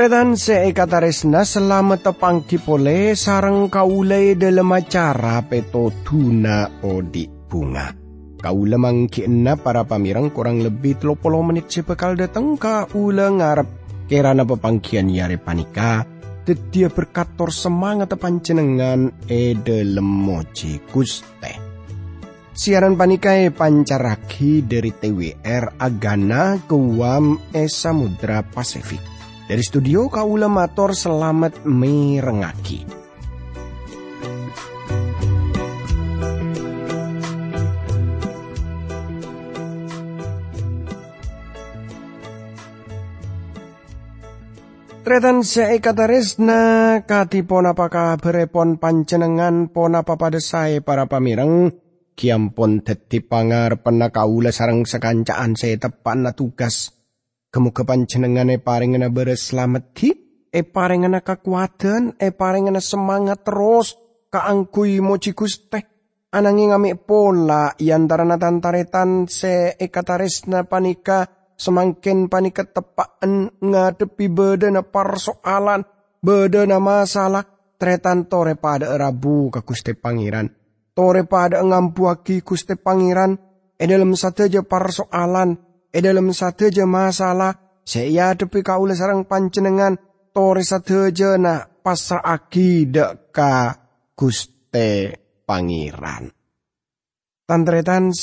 Tretan seekataresna selamat tepang pole sarang kaule dalam acara peto tuna odi bunga. Kaula mangkienna para pamirang kurang lebih 30 menit sebekal datang kaula ngarep kerana pepangkian yare panika tetia berkator semangat pancenengan e dalam moji guste. Siaran panikai pancaraki dari TWR Agana Guam e Samudra Pasifik. Dari studio Kaula Mator Selamat Merengaki. Tretan seikataresna kati pon apakah berepon pancenengan pon apa pada saya para pamireng? Kiampon teti pangar pena kaula sarang sekancaan saya tepan na tugas Kemuka panjenengane paringana beres selamat ki, e paringana kekuatan, e paringana semangat terus, kaangkui moci guste. Ananging ngami pola yantara natantaretan se ekataresna panika semakin panika tepaan ngadepi bedana persoalan, bedana masalah, tretan tore pada rabu ke Guste Pangeran. Tore pada ngampuaki Guste Pangeran, e dalam sateja persoalan, e dalam sateja masalah saya depi kaula sarang pancenengan tore sateja na pasraaki deka Guste Pangeran. Tantretan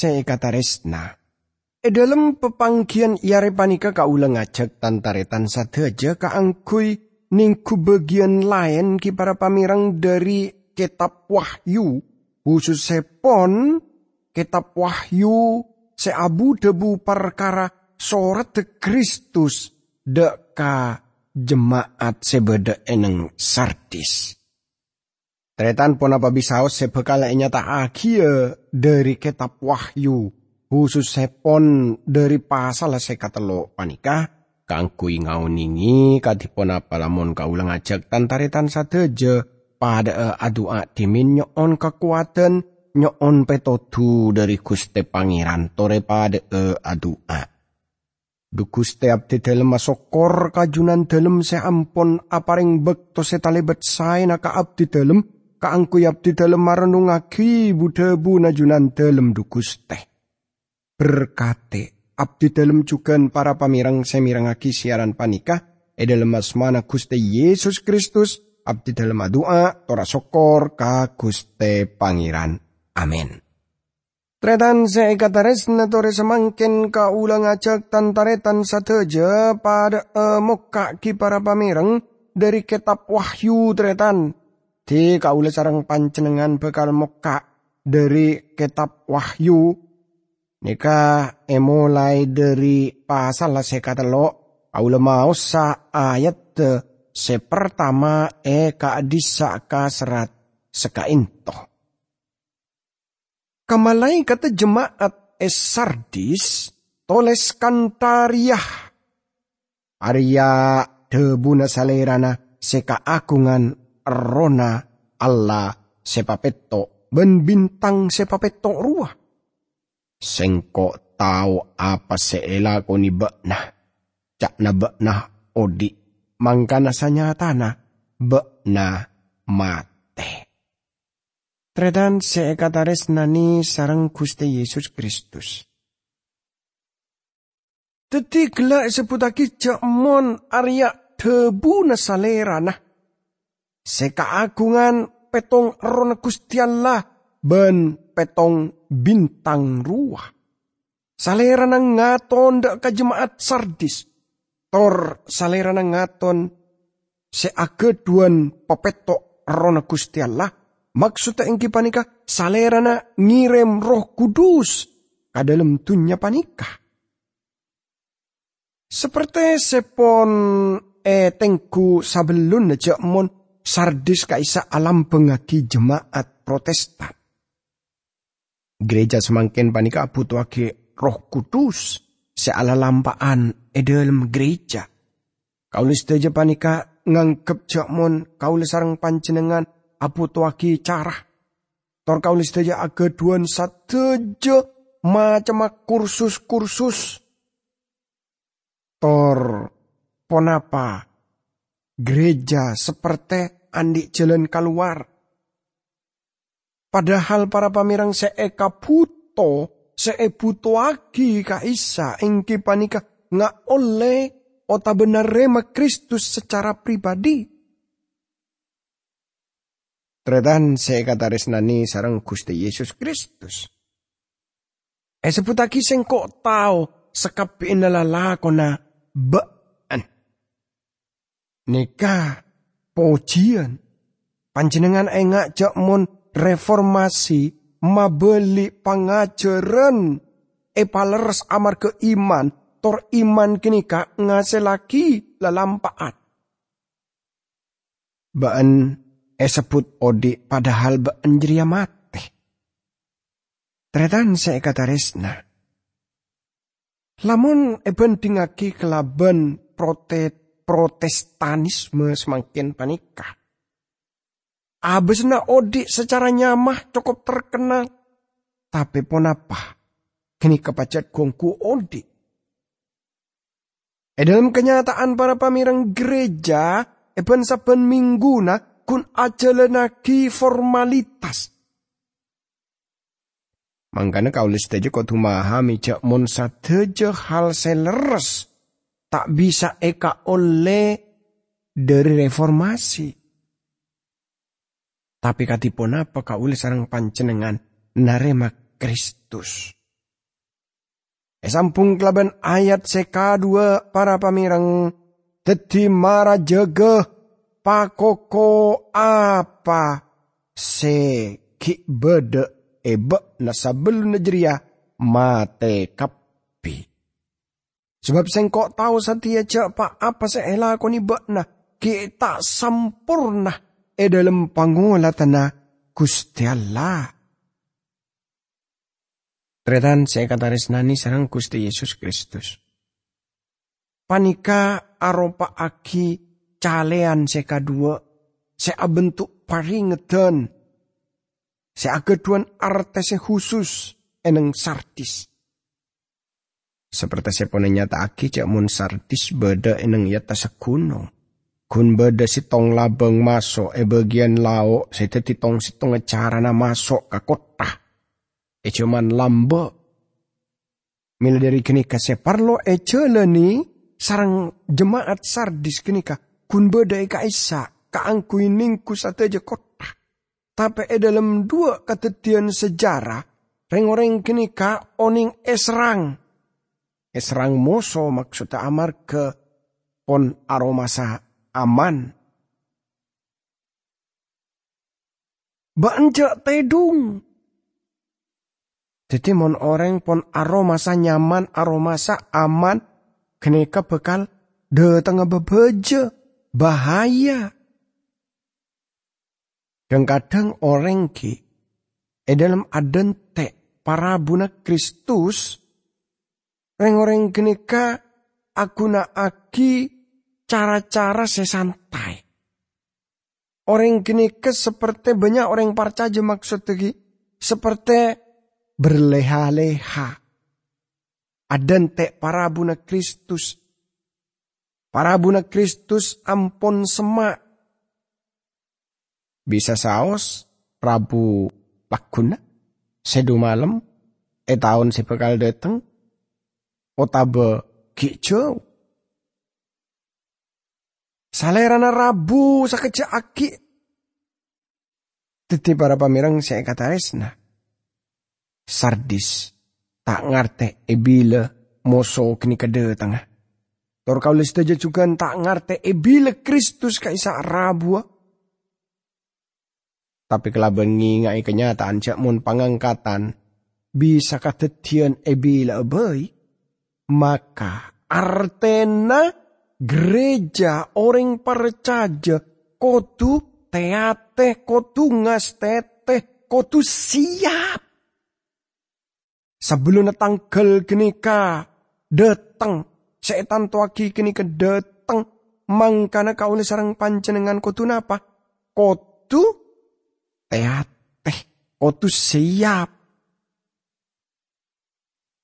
resna. E dalam pepangkian yare panika kaula ngajak tantaretan sateja kaangkui ningku bagian lain ki para pamirang dari kitab wahyu khusus sepon kitab wahyu seabu debu perkara sorat de Kristus deka jemaat sebeda eneng sardis. Tretan pun apa bisa sebekala nyata akhir dari kitab wahyu khusus sepon dari pasal sekatelo panika kangkui ngauningi kadipon apa lamun kaulang ajak tantaretan sateje pada adua dimin on kekuatan nyoon petotu dari Guste Pangeran tore pade e adua. Du Guste abdi dalem masokor kajunan dalem se ampon aparing bekto setalebet sae naka abdi dalem kaangku abdi dalem marenungaki budebu najunan dalem du Guste. Berkate abdi dalem jugan para pamirang semirangaki siaran panika e dalem asmana Guste Yesus Kristus abdi dalem adua tora sokor ka Guste Pangeran. Amin. Tretan seikatares natore semangkin ka ulang acak tantaretan sateja pada emuka ki para pamireng dari kitab wahyu tretan. Di kaula sarang pancenengan bekal muka dari kitab wahyu. Nika emulai dari pasal sekatelo kaula mau sa ayat se pertama e ka disa ka serat sekaintoh. Kamalai kata jemaat Esardis toles kantariah. Arya debuna salerana seka akungan rona Allah sepapeto ben bintang sepapeto ruah. Sengko tahu apa seela ko ni bekna. Cak na bekna odi mangkana sanyatana bekna mat. Tredan seekatares nani sarang Gusti Yesus Kristus. Teti gelak sebutaki mon Arya debu nasalerana. Seka agungan petong ron Gusti Allah ben petong bintang ruah. Salerana ngaton dak ka jemaat Sardis. Tor salerana ngaton seageduan pepetok ron Gusti Allah Maksudnya engki panika salerana ngirem roh kudus kadalem tunya panika. Seperti sepon e tengku sabelun mon sardis kaisa alam pengaki jemaat protestan. Gereja semakin panika butuhake roh kudus seala lampaan e dalam gereja. Kaulis teja panika ngangkep jakmon kaulis sarang pancenengan apu tuaki cara. Tor kau listaja aga duan sateja macam kursus-kursus. Tor ponapa gereja seperti andi jalan keluar. Padahal para pamirang seeka buto, seebuto agi ka isa ingki panika nga oleh ota benar rema Kristus secara pribadi. Saya kata resnani sarang Gusti Yesus Kristus. Sebut lagi sing kok tau sekap inalalakona baan. Nikah pojian. Panjenengan engak jak mon reformasi mabeli pangajaran epaleres amar ke iman tor iman kini ka ngase lagi lalampaat. Baan esebut odi padahal baan jeria mat Tretan saya kata resna. Lamun eben dingaki kelaban protet protestanisme semakin panikah. Abesna odi secara nyamah cukup terkenal. Tapi pun apa? Kini kepacet gongku odi. E dalam kenyataan para pamirang gereja, eben saben minggu na kun aja lenaki formalitas Mangkana kaulis tejo kau tumahami cak mon satejo hal seleres tak bisa eka oleh dari reformasi. Tapi katipun apa kaulis sarang pancenengan narema Kristus. Esampung kelaban ayat seka dua para pamirang teti mara jaga pakoko apa se ki bede ebe na sabel najriya mate kapi. Sebab sengkok tahu satia pak apa seela ko ni na kita sempurna e dalam pangulatana Gusti Allah. Tretan saya kata resnani sarang Gusti Yesus Kristus. Panika aropa aki calean seka dua, saya bentuk paringetan Seageduan artese khusus eneng sardis. Seperti sepone nyata aki cak mun sardis beda eneng yata segunung. Kun beda si tong labeng masuk e bagian lao sete ti tong si tong na masuk ke kota. E cuman lambo. Mila dari kenika separlo e celeni sarang jemaat sardis kenika kun beda e kaisa kaangkui ningku sateja kota. Tapi e dalam dua ketetian sejarah, reng-reng kini ka oning esrang. Esrang moso maksudnya amar ke pon aromasa aman. Banja tedung. Jadi mon orang pon aromasa nyaman, aromasa aman, kenika bekal de tengah bebeja, bahaya. Dan kadang orang ki, e dalam aden te para buna Kristus, orang-orang genika aguna aki cara-cara sesantai. Orang genika seperti banyak orang percaya maksud lagi, seperti berleha-leha. Aden te para buna Kristus. Para buna Kristus ampun semak. Bisa saos Rabu Laguna sedu malam e tahun si bekal dateng otabe kicu salerana Rabu sakeja aki teti para pamirang saya kata esna sardis tak ngarte ebile moso kini kede tengah Tor kau juga tak ngarte ebile Kristus kaisa Rabu tapi kelabengi ngai kenyataan cak mun pangangkatan bisa katetian ebila abai, maka artena gereja orang percaya kotu teate kotu ngastete kotu siap. Sebelum tanggal kenika datang setan tuaki kenika datang mangkana kau sarang pancenengan kotu napa kotu teateh otu siap.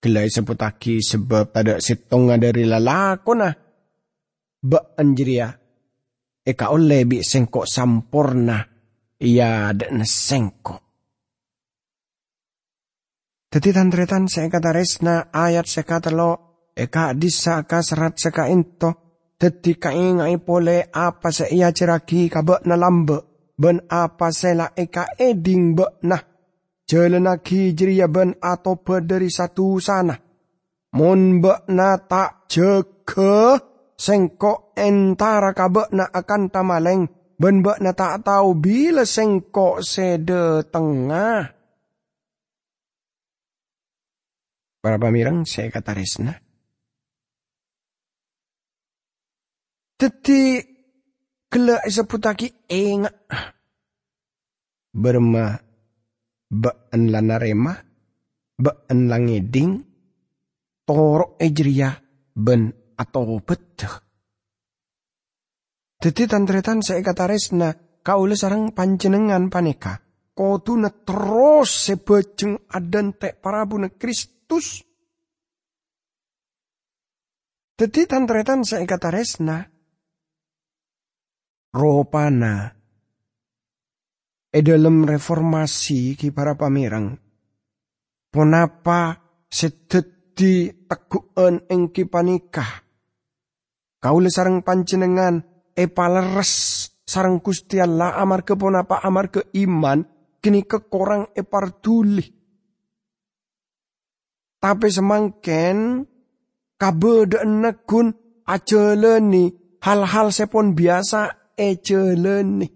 Gelai sebut lagi sebab pada sitonga dari lalakona. Ba anjiria. eka oleh bi sengko sampurna iya dan sengko. Teti tantretan kata resna ayat kata lo eka disa ka serat seka into teti kaingai pole apa se iya ceraki kabe na lambe ben apa sela eka eding be nah jelenaki jeria ben atau dari satu sana. Mon be na tak jeke sengko entara kabe na akan tamaleng ben be na tak tahu bila sengko sede tengah. Para pamirang saya kata resna. Teti kela seputaki enga. Berma baan lanarema, baan langeding, torok ejriya ben atau beteh. Dadi tantretan saya kata resna kaule sarang panjenengan paneka. Koduna terus sebejeng adan tek parabuna Kristus. Dadi tantretan saya kata resna. Ropana. E dalam reformasi ki para pamirang. Ponapa sedeti teguken ing panikah Kaule sarang panjenengan epaleres sarang Gusti amar keponapa amar ke iman kini kekorang eparduli. Tapi semangken kabede negun ajeleni hal-hal sepon biasa ejeleni.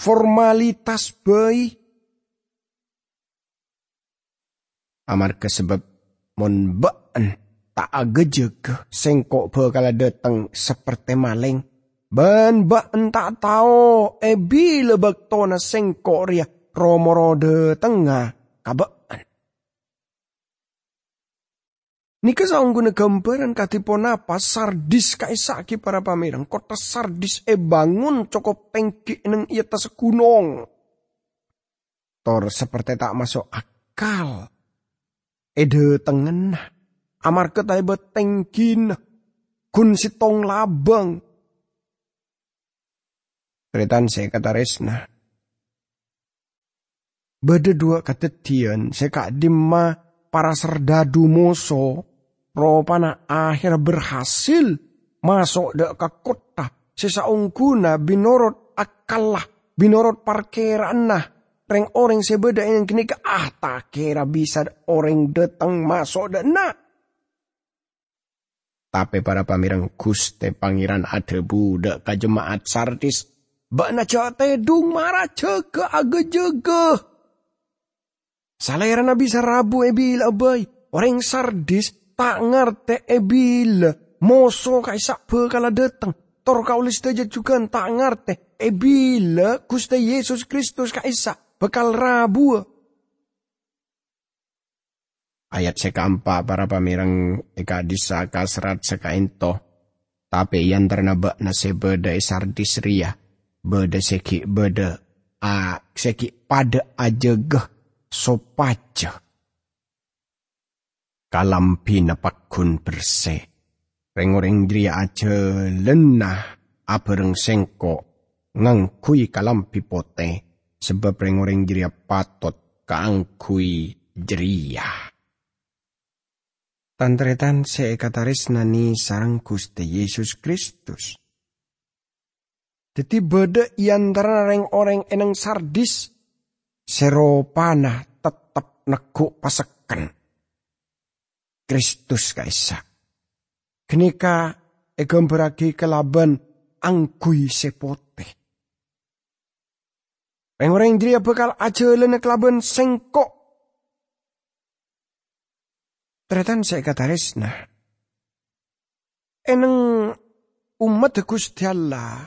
Formalitas bayi. Amar sebab mon baan tak agejeg sengkok bekala datang seperti maling. Ben ba tak tahu e bila bektona sengkok ria romorode tengah kabaan. Nika saungguna gambaran katipon apa sardis kaisaki para pamirang. Kota sardis e bangun cukup tengki neng iya tas gunung. Tor seperti tak masuk akal. Ede tengen Amar ketai betengkin kun sitong labang. Tretan saya kata resna. Beda dua katetian seka dimma para serdadu moso ropana akhir berhasil masuk dek ke kota sesaungkuna binorot akalah binorot parkiran nah reng orang sebeda yang kini ke ah tak kira bisa orang datang masuk dek nah tapi para pamirang Guste Pangeran ada budak ka jemaat Sardis. Bana jate dung marah ceke aga jege. Salera nabi sarabu ebil abai. Orang Sardis tak ngerte ebil. Moso kaisa bekala datang. Tor kaulis teja juga tak ngerte. Ebil Guste Yesus Kristus kaisa. Bekal rabu ayat sekampa para pamirang eka disaka serat sekainto. Tapi yang ternaba na sebeda sardis ria. Beda seki beda a seki pada aja geh sopaja. Kalampi napakun berse. Rengoreng dria aja lenah apereng sengko ngangkui kalampi pote. Sebab rengoreng dria patot kaangkui jeria. Tantretan seekataris nani sarang Gusti Yesus Kristus. Jadi beda iantara reng orang eneng sardis seropana tetap nekuk pasekan. Kristus kaisa. Kenika egam beragi kelaban angkui sepote. Reng orang dia bekal aja lene kelaban sengkok Tretan saya kata resna. Eneng umat Gusti Allah.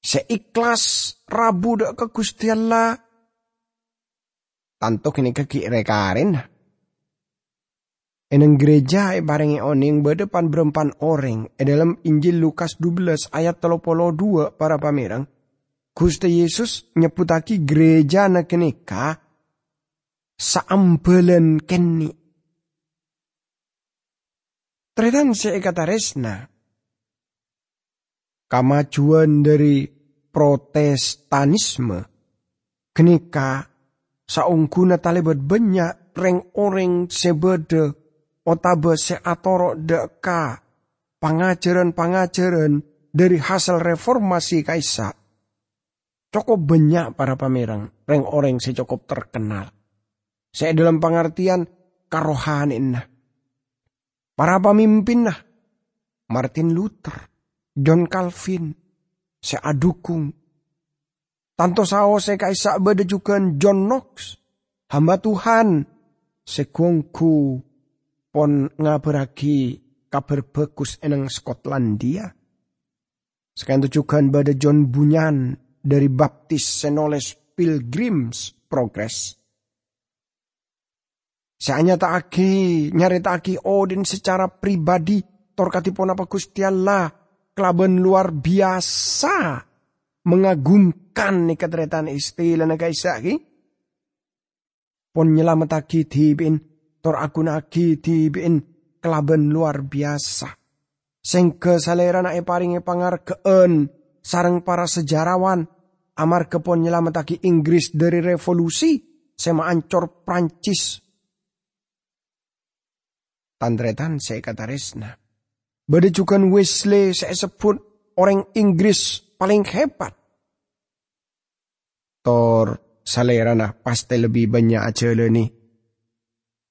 Seikhlas rabu dak ke Gusti Allah. Tanto kini keki rekarin. Eneng gereja e barengi oning berdepan berempan orang. E dalam Injil Lukas 12 ayat 32 para pamerang. Gusti Yesus nyeputaki gereja na kenika saambelen keni Tretan se resna. kemajuan dari protestanisme. Kenika saungguna talebet banyak reng orang sebede otabe seatoro deka pangajaran-pangajaran dari hasil reformasi kaisa. Cukup banyak para pamerang, reng orang se cukup terkenal. Saya dalam pengertian karohanin. Para pemimpin nah. Martin Luther, John Calvin, saya adukung. Tanto sao saya kaisa beda juga John Knox, hamba Tuhan, sekongku pon ngabaragi kabar bagus enang Skotlandia. Sekarang tujukan pada John Bunyan dari Baptis Senoles Pilgrims Progress. Saya nyari tak aki Odin secara pribadi, torkatipun apa Gusti Allah, kelaban luar biasa, mengagumkan nih ketretan istilah naga isaki. Pon nyelamat aki tibin, tor aku aki tibin, kelaban luar biasa. Sing kesalera na paringi pangarkeen sarang para sejarawan amar kepon nyelamataki Inggris dari revolusi sema ancor Prancis. Tandretan saya kata resna. Bade juga Wesley saya sebut orang Inggris paling hebat. Tor salerana pasti lebih banyak aja nih.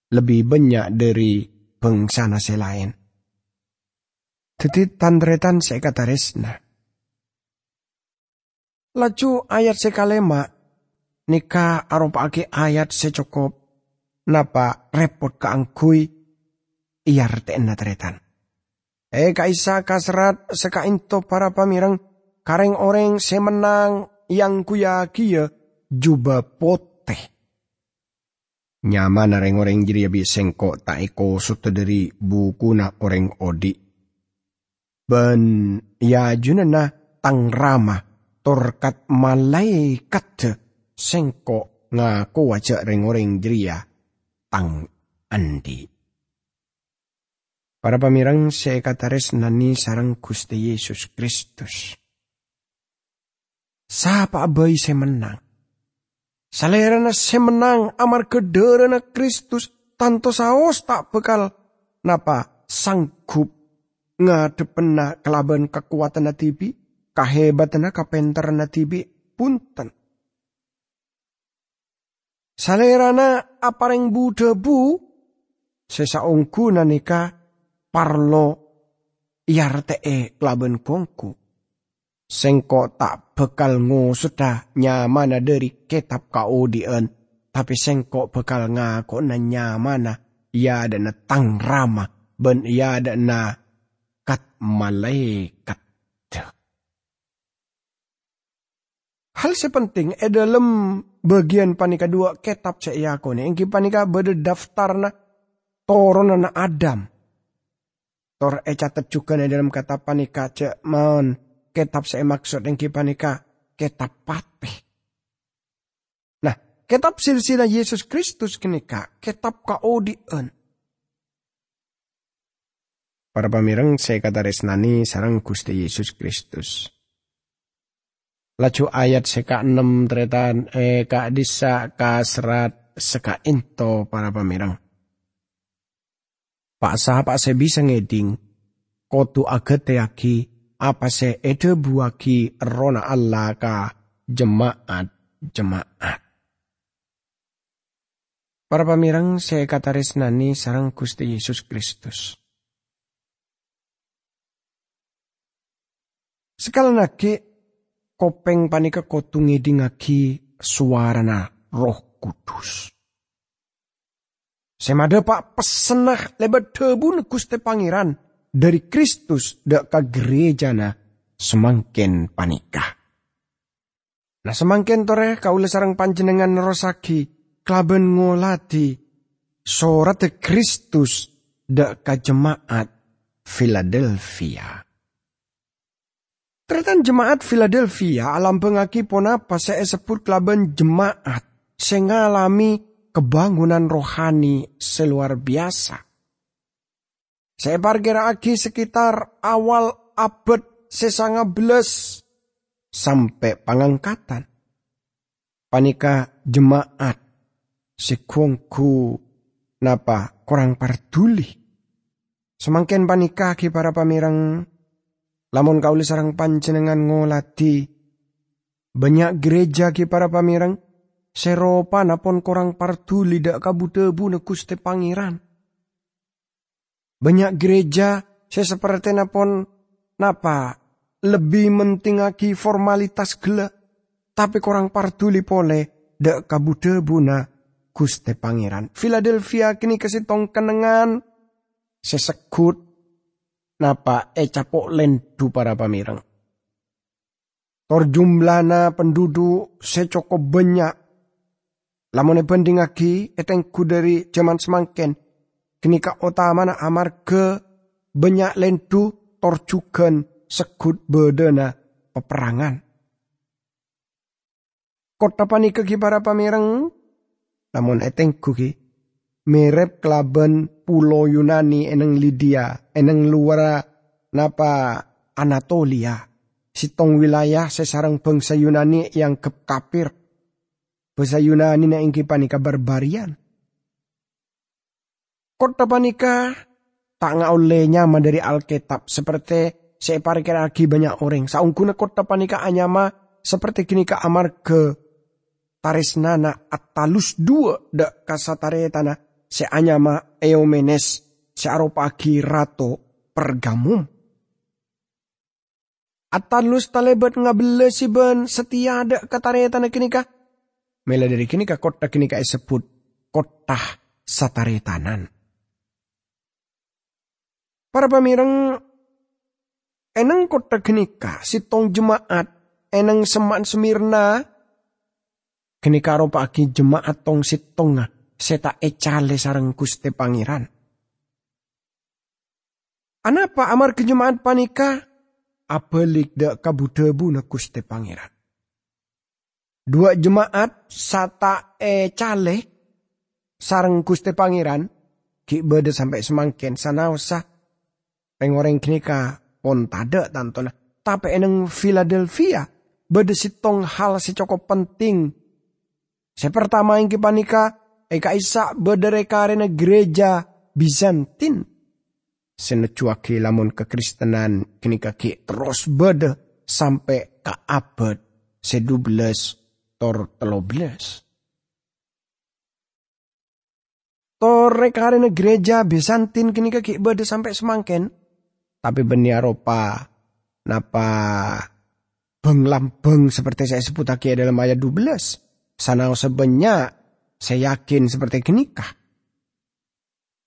Lebih banyak dari bangsa nasi lain. Jadi kata resna. Laju ayat sekalema nika aropake ayat secokop napa repot keangkui iar tena tretan. Eh kaisa kasrat sekainto para pamirang kareng orang semenang yang kuya kia juba poteh Nyaman na ring orang jiri abi sengko ta eko suta dari buku na orang odi. Ben ya juna na tang rama torkat malaikat sengko ngaku waja ring orang jiri ya tang andi. Para pamirang saya katares nani sarang Gusti Yesus Kristus. Sapa abai saya menang Salerana semenang amar kederana Kristus tanto saos tak bekal. Napa? Sanggup. Ngadepena kelaban kekuatan natibi kahebatan kapenter natibi punten. Salerana apareng bu debu sesaungku nanika parlo iarte kelaban kongku Sengko tak bekal sudah nyamana dari kitab kaudien, tapi sengko bekal ngako na nyamana ada na tang rama ben ia ada na kat malaikat. Hal sepenting e dalam bagian panika dua kitab cek nih, engki panika berde daftar na toron na Adam. Tor e catat juga dalam kata panika cek maun Kitab saya maksud yang kipanika kitab patih. Nah, kitab silsilah Yesus Kristus kenika kitab kaodian. Para pamireng saya kata resnani sarang Gusti Yesus Kristus. Laju ayat seka enam tretan eh ka disa ka serat seka into para pamireng. Pak sah pak saya bisa ngeding kotu agateaki apa se ede buaki rona Allah ka jemaat jemaat. Para pamirang saya kata resnani sarang Gusti Yesus Kristus. Sekali lagi kopeng panika kotungi dingaki suarana roh kudus. Semada pak pesenah lebat tebu Gusti Pangeran dari Kristus dak ka gereja na semakin panikah. Nah semakin tore kaula sarang panjenengan nerosaki klaben ngolati sorat Kristus dak ka jemaat Philadelphia. Tretan jemaat Philadelphia alam pengaki ponapa saya sebut klaben jemaat sengalami kebangunan rohani seluar biasa. Saya lagi sekitar awal abad sesanga beles sampai pangangkatan. Panika jemaat sekongku napa kurang partuli. Semangken panika ki para pamirang lamun kauli sarang panjenengan ngolati banyak gereja ki para pamirang seropa napon kurang partuli dak kabutebu ne Gusti Pangeran. Banyak gereja saya seperti napon napa lebih mentingaki formalitas gela tapi kurang partuli pole dak kabutebu na Gusti Pangeran. Philadelphia kini kesitong kenengan sesekut napa e capok lendu para pamirang. Tor jumlana penduduk secoko banyak Lamun banding lagi etengku dari zaman semangken. Kenika na amar ke banyak lendu torjugan sekut bedena peperangan. Kota panika ki para pamireng. Namun etengku ki mirip kelaban pulau Yunani eneng Lydia, eneng luar napa Anatolia. Sitong wilayah sesarang bangsa Yunani yang kepkapir Bahasa Yunani na ingki panika barbarian. Kota panika tak oleh nyama dari Alkitab seperti saya lagi banyak orang. Saungkuna kota panika anyama seperti kini ka amar ke tarisnana atalus dua dak kasatare tanah se anyama eomenes se aropaki rato pergamum. Atalus talebat ngabele si ben setia ada katare tanah kini kah Mela dari kini ka kota kini ka sebut kota sataretanan. Para pamirang eneng kota kini ka sitong jemaat eneng semak semirna kini karo pagi jemaat tong sitonga seta ecale sarang kuste pangeran. Anapa amar ke jemaat panika? Apelik dak kabudebu na kuste pangeran dua jemaat sata e cale sarang Gusti Pangeran ki sampai semangkin sana pengoreng knika pon tada tantona tapi eneng Philadelphia beda sitong hal cukup penting saya pertama yang kipanika eka isa beda rekarena gereja Bizantin senecuaki lamun kekristenan kini ki terus beda sampai ke abad sedubelas tor telobles. Tor rekarena gereja Bizantin kini kaki bade sampai semangken. Tapi beni Eropa napa beng lambeng seperti saya sebut lagi dalam ayat 12. Sana sebanyak saya yakin seperti kenikah.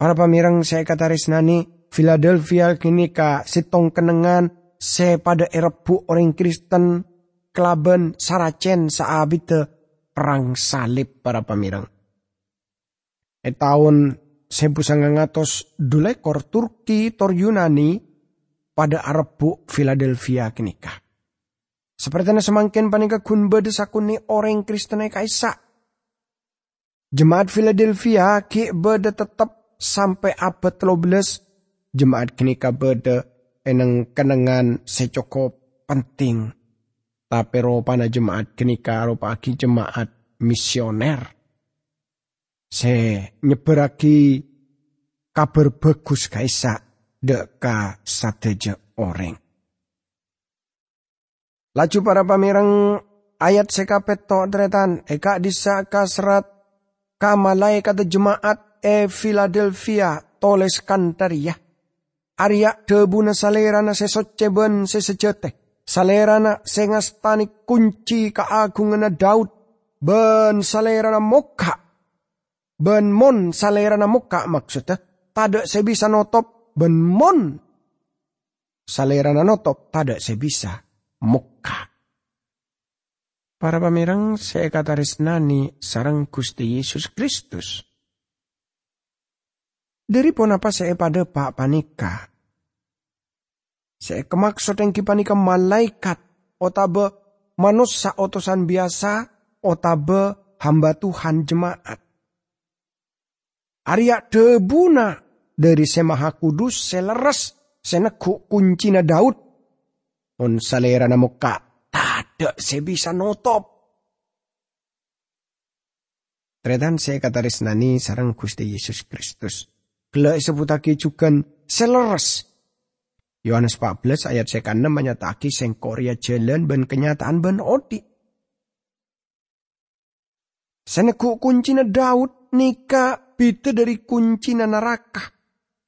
Para pamirang saya kata Risnani, Philadelphia kenika sitong kenengan saya pada erebu orang Kristen kelaban Saracen saabite perang salib para pamirang. E tahun ngatos dulekor Turki tor Yunani pada Arabu Philadelphia kenikah. Seperti semakin panika kun sakuni orang Kristen kaisa. Jemaat Philadelphia ki beda tetap sampai abad 13 jemaat kenika beda eneng kenangan secokop penting tapi na jemaat kenika ropaki jemaat misioner. Se nyeberaki kabar bagus kaisa deka sateja orang. Laju para pamirang ayat sekapet to dretan eka disa kasrat kamalai kata jemaat e Philadelphia toles kantaria. Arya debuna salerana sesoceben sesejete salerana sengastani kunci keagungan Daud. Ben salerana moka ben mon salerana moka maksudnya. Tada sebisa notop ben mon. Salerana notop tada sebisa moka Para pamirang saya kata resnani sarang Gusti Yesus Kristus. Dari pun apa saya pada Pak Panika, saya kemaksud yang kipanika malaikat otabe manusia otosan biasa otabe hamba Tuhan jemaat. Arya debuna dari semaha kudus seleres seneku kuncina Daud. On salera na muka, tada se bisa notop. Tretan se kataris nani sarang Gusti Yesus Kristus. Gelak sebutake juga seleres. Yohanes 14 ayat sekanem menyataki seng Korea jalan ben kenyataan ben odi. Seneku kuncina Daud nika bita dari kuncina neraka.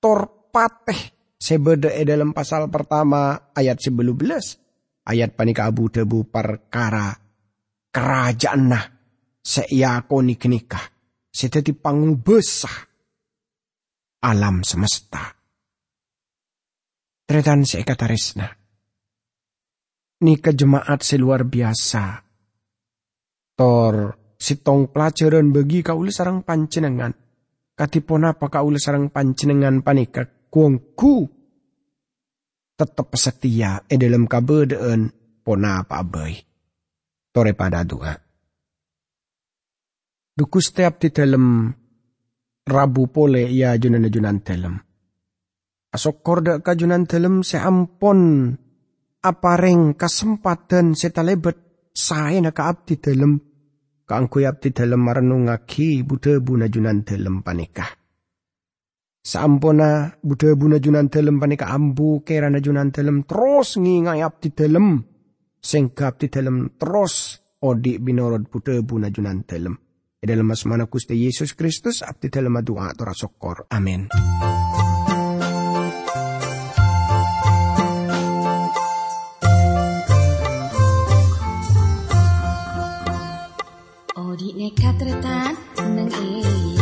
Torpateh sebeda dalam pasal pertama ayat sebelum belas. Ayat panika abu debu perkara kerajaan nah seiyakoni kenikah. Sedati pangubesah alam semesta. Tretan seikatarisna. Nika jemaat seluar biasa. Tor sitong pelajaran bagi kaula sarang pancenengan. Katipona apa kaula sarang pancenengan panika kuangku. Tetap setia e dalam kabedaan pona apa abai. Tore pada doa. Duku setiap di dalam rabu pole ia junan junan telem. Asok korda kajunan telem seampon apareng kesempatan setalebet saya nak abdi dalam kangku abdi dalam ngaki buda buna junan dalam panikah. Sampona buda buna junan dalam panikah ambu kerana junan dalam terus ngingai abdi dalam sehingga abdi dalam terus odik binorod buda buna junan dalam. E dalam asmana Gusti Yesus Kristus abdi dalam doa tora sokor. Amin. Inekatretan ng iyan.